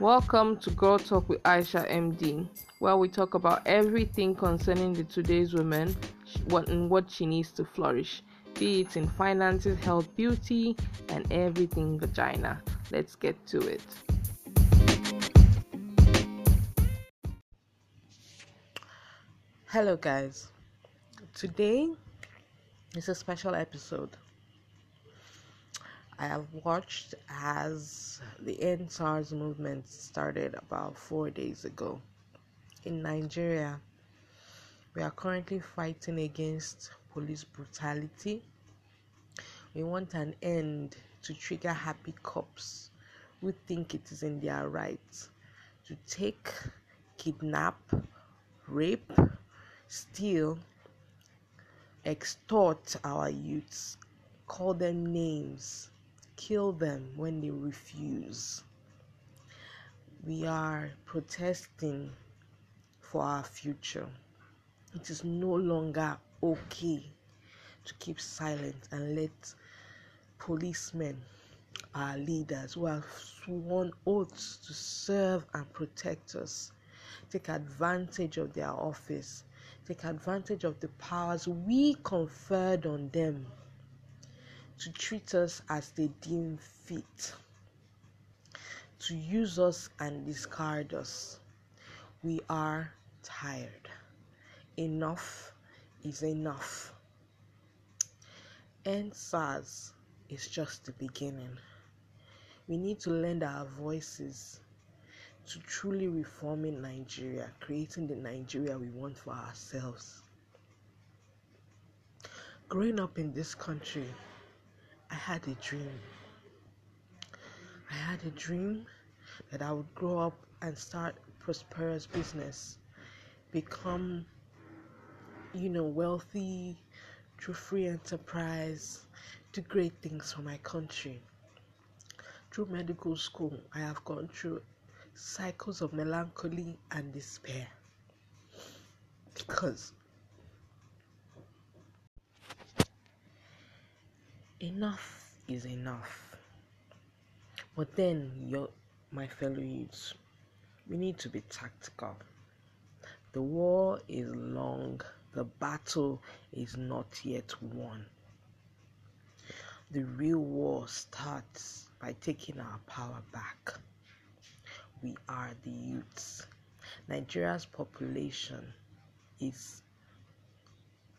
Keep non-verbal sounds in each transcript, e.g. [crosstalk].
Welcome to Girl Talk with Aisha MD, where we talk about everything concerning the today's woman, and what she needs to flourish, be it in finances, health, beauty, and everything vagina. Let's get to it. Hello, guys. Today is a special episode. I have watched as the EndSARS movement started about four days ago. In Nigeria, we are currently fighting against police brutality. We want an end to trigger happy cops who think it is in their right to take, kidnap, rape, steal, extort our youths, call them names, kill them when they refuse. We are protesting for our future. It is no longer okay to keep silent and let policemen, our leaders who have sworn oaths to serve and protect us, take advantage of their office, take advantage of the powers we conferred on them to treat us as they deem fit, to use us and discard us. We are tired. Enough is enough. EndSARS is just the beginning. We need to lend our voices to truly reforming Nigeria, creating the Nigeria we want for ourselves. Growing up in this country, I had a dream. I had a dream that I would grow up and start a prosperous business, become, you know, wealthy through free enterprise, do great things for my country. Through medical school, I have gone through cycles of melancholy and despair because enough is enough. But then, your, my fellow youths, we need to be tactical. The war is long, the battle is not yet won. The real war starts by taking our power back. We are the youths. Nigeria's population is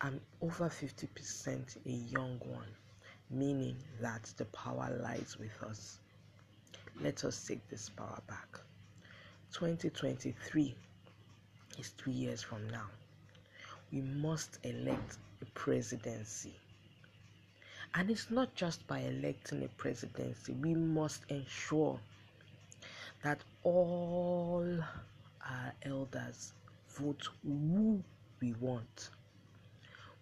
um, over 50% a young one meaning that the power lies with us. Let us take this power back. 2023 is three years from now. We must elect a presidency. And it's not just by electing a presidency, we must ensure that all our elders vote who we want.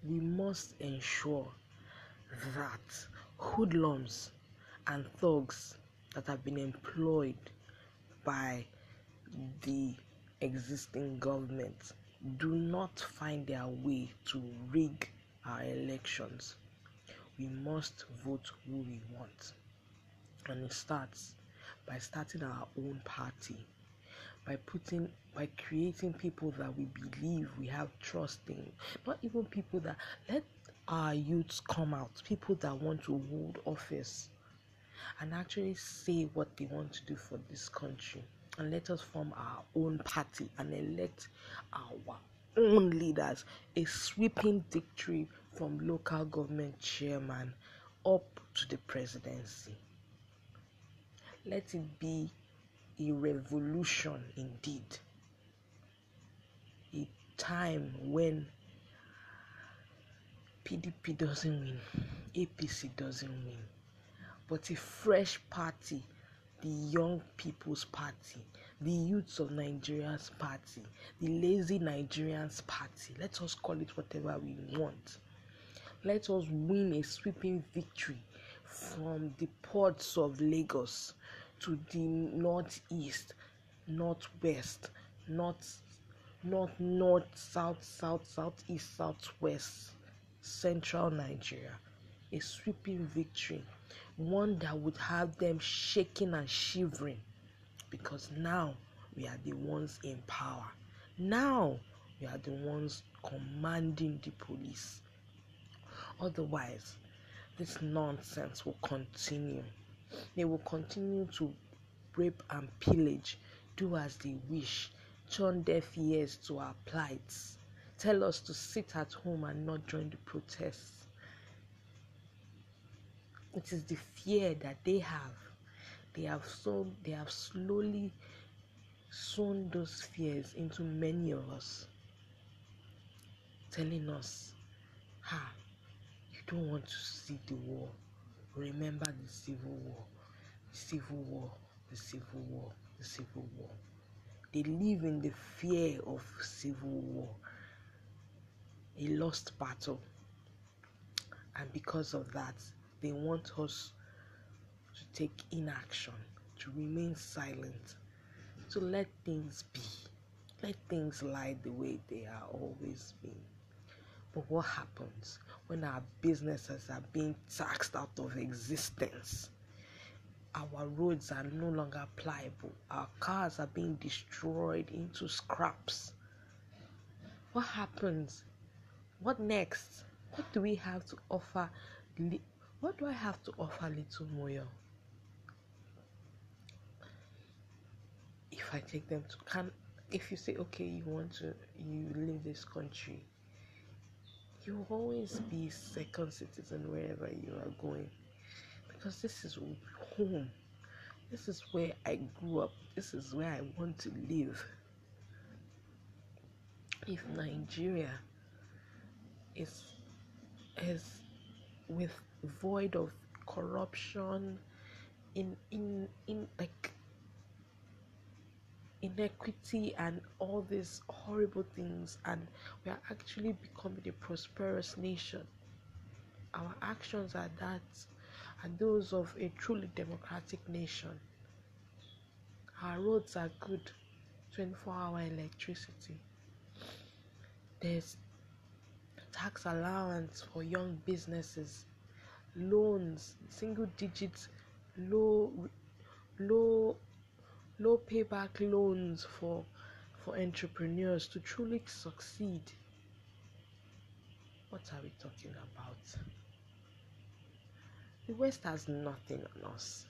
We must ensure that hoodlums and thugs that have been employed by the existing government do not find their way to rig our elections. We must vote who we want. And it starts by starting our own party, by putting by creating people that we believe we have trust in. Not even people that let our youths come out, people that want to hold office and actually say what they want to do for this country. And let us form our own party and elect our own leaders. A sweeping victory from local government chairman up to the presidency. Let it be a revolution indeed. A time when PDP doesn't win, APC doesn't win, but a fresh party, the Young People's Party, the Youths of Nigeria's Party, the Lazy Nigerians Party. Let us call it whatever we want. Let us win a sweeping victory from the ports of Lagos to the northeast, northwest, north, north, north, south, south, southeast, southwest central Nigeria. A sweeping victory, one that would have them shaking and shivering because now we are the ones in power. Now we are the ones commanding the police. Otherwise, this nonsense will continue. They will continue to rape and pillage, do as they wish, turn deaf ears to our plights, tell us to sit at home and not join the protests. It is the fear that they have. They have so they have slowly sown those fears into many of us, telling us, "Ha, you don't want to see the war. Remember the civil war, the civil war, the civil war, the civil war." They live in the fear of civil war, a lost battle, and because of that, they want us to take inaction, to remain silent, to let things be, let things lie the way they are always been. But what happens when our businesses are being taxed out of existence? Our roads are no longer pliable, our cars are being destroyed into scraps. What happens? What next? What do we have to offer? What do I have to offer Little Moyo? If I take them to can if you say okay you want to you leave this country you always be second citizen wherever you are going because this is home this is where i grew up this is where i want to live if nigeria is is with void of corruption in in in like inequity and all these horrible things and we are actually becoming a prosperous nation. Our actions are that are those of a truly democratic nation. Our roads are good 24 hour electricity. There's tax allowance for young businesses loans single digits low low low payback loans for for entrepreneurs to truly succeed. What are we talking about? The west has nothing on us.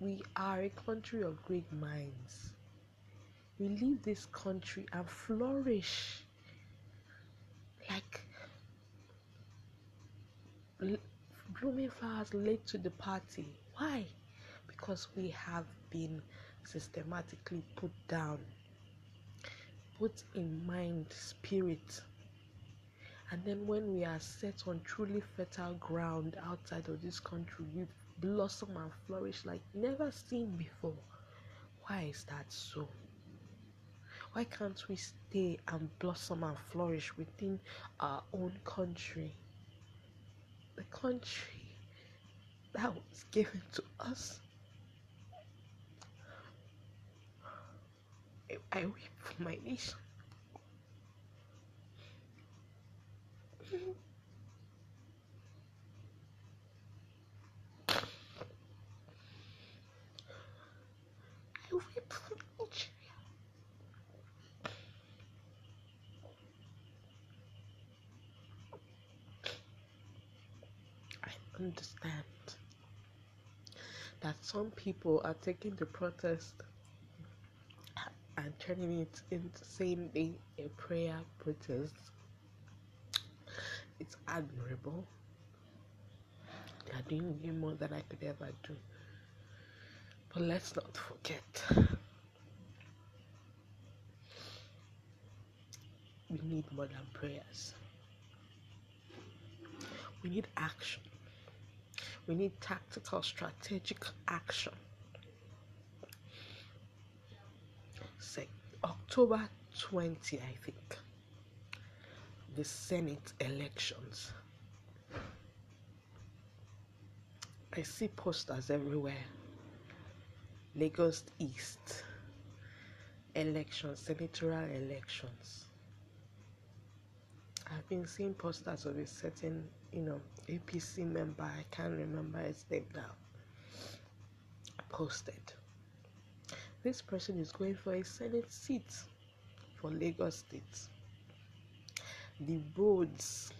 We are a country of great minds. We leave this country and flourish like blooming flowers late to the party why because we have been systematically put down, put in mind, spirit. And then when we are set on truly fertile ground outside of this country, we blossom and flourish like never seen before. Why is that so? Why can't we stay and blossom and flourish within our own country? The country that was given to us I weep for my nation. I weep for Nigeria. I understand that some people are taking the protest and turning it into same day a prayer protest. It's admirable. They are doing way more than I could ever do. But let's not forget we need more than prayers. We need action. We need tactical, strategic action. Say, October 20, I think, the Senate elections. I see posters everywhere. Lagos East elections, senatorial elections. Been seeing posters of a certain, you know, APC member. I can't remember his name now. posted. This person is going for a Senate seat for Lagos State. The roads,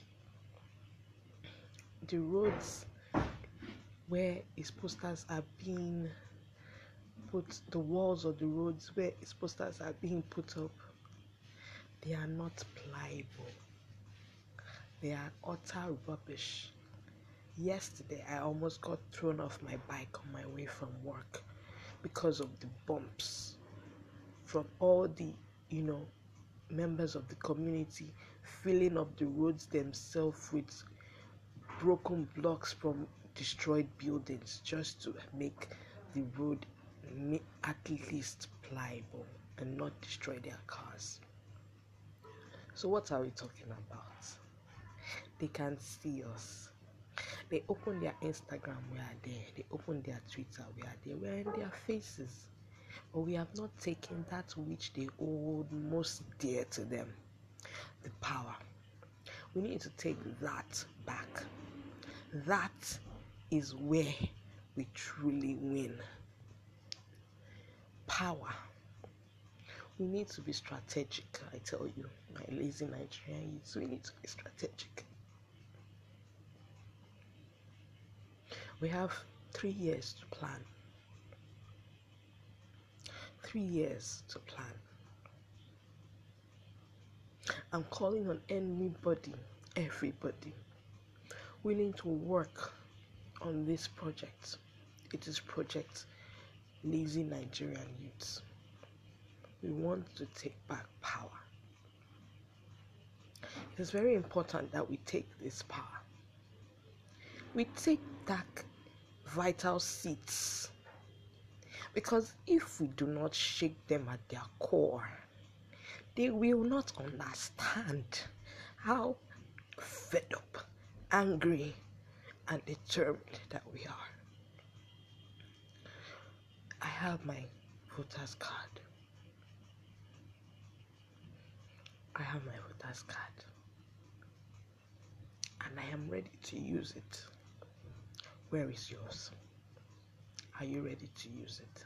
the roads where his posters are being put, the walls of the roads where his posters are being put up, they are not pliable. They are utter rubbish. Yesterday, I almost got thrown off my bike on my way from work because of the bumps from all the, you know, members of the community filling up the roads themselves with broken blocks from destroyed buildings just to make the road at least pliable and not destroy their cars. So, what are we talking about? They can see us. They open their Instagram, we are there. They open their Twitter, we are there. We are in their faces. But we have not taken that which they hold most dear to them the power. We need to take that back. That is where we truly win. Power. We need to be strategic, I tell you, my lazy Nigerian youths. We need to be strategic. We have three years to plan. Three years to plan. I'm calling on anybody, everybody, willing to work on this project. It is Project Lazy Nigerian Youths. We want to take back power. It is very important that we take this power. We take back vital seats. Because if we do not shake them at their core, they will not understand how fed up, angry, and determined that we are. I have my voter's card. I have my voter's card. And I am ready to use it. Where is yours? Are you ready to use it?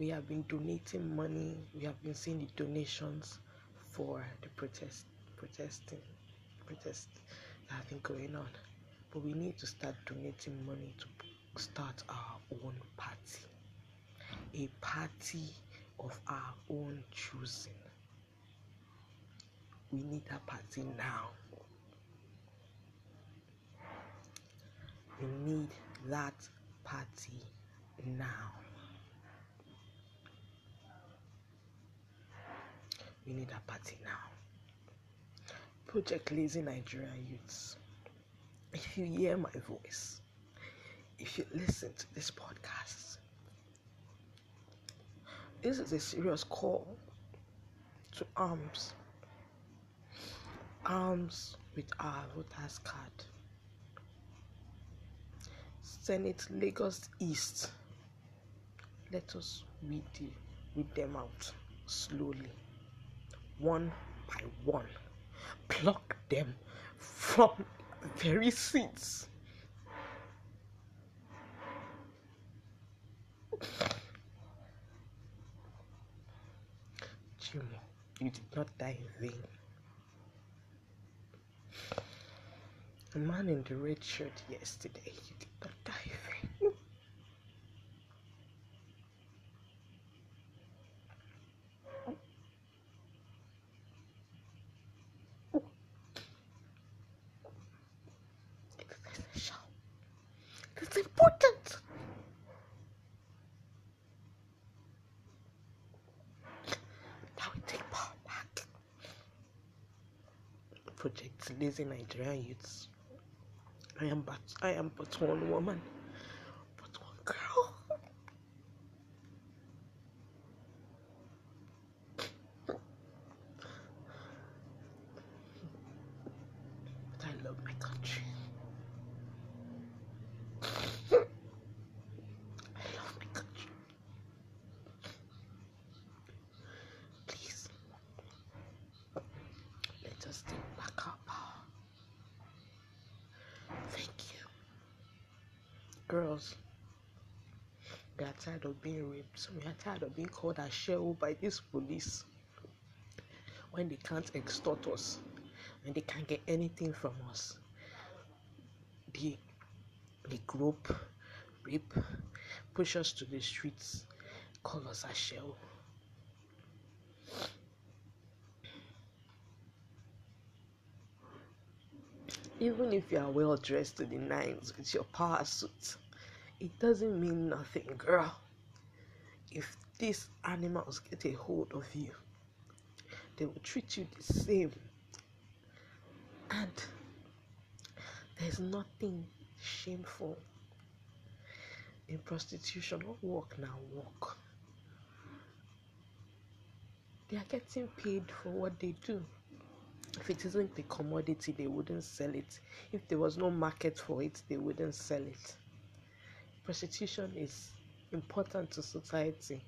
We have been donating money. We have been seeing the donations for the protest, protesting, protest that have been going on. But we need to start donating money to start our own party, a party of our own choosing. We need a party now. We need that party now. We need a party now. Project Lazy Nigerian Youths. If you hear my voice, if you listen to this podcast, this is a serious call to arms. Arms with our voters card. Senate Lagos East. Let us weed, the, weed them out slowly, one by one. Pluck them from very seeds. Jimoh, you did not die in vain. The man in the red shirt yesterday, you did not die in. It's essential. It's important. Project Lazy Nigerian Youths. I am but I am but one woman, but one girl. But I love my country. I love my country. Please, let us take back our power. Thank you. Girls, We are tired of being raped. We are tired of being called ashawo by this police when they can't extort us, when they can't get anything from us. They, they grope, rape, push us to the streets, call us ashawo. Even if you are well dressed to the nines with your power suit, it doesn't mean nothing, girl. If these animals get a hold of you, they will treat you the same. And there's nothing shameful in prostitution. Not work now, work. They are getting paid for what they do. If it isn't a commodity, they wouldn't sell it. If there was no market for it, they wouldn't sell it. Prostitution is important to society.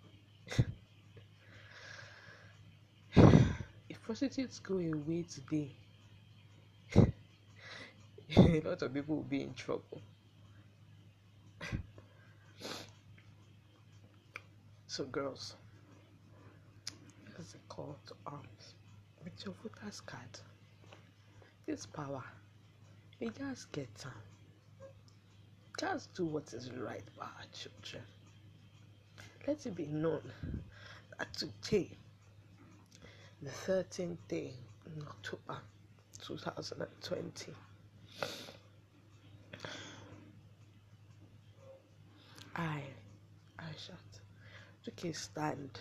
if prostitutes go away today, [laughs] a lot of people will be in trouble. so, girls, here's a call to arms with your voter's card. This power, you just get time. Just do what is right by our children. Let it be known that today, the 13th day in October 2020, I, Aishat, took a stand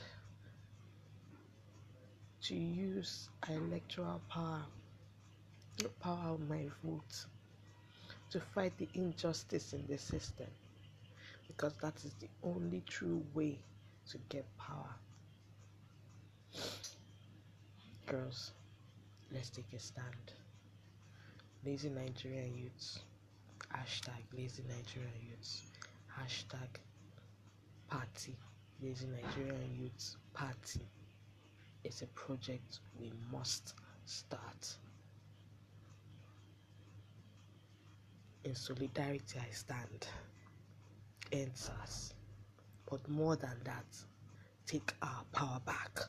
to use electoral power, the power of my vote, to fight the injustice in the system because that is the only true way to get power. Girls, let's take a stand. Lazy Nigerian youths. Hashtag lazy Nigerian youths. Hashtag party. Lazy Nigerian youths party. It's a project we must start. In solidarity, I stand. Answers. But more than that, take our power back.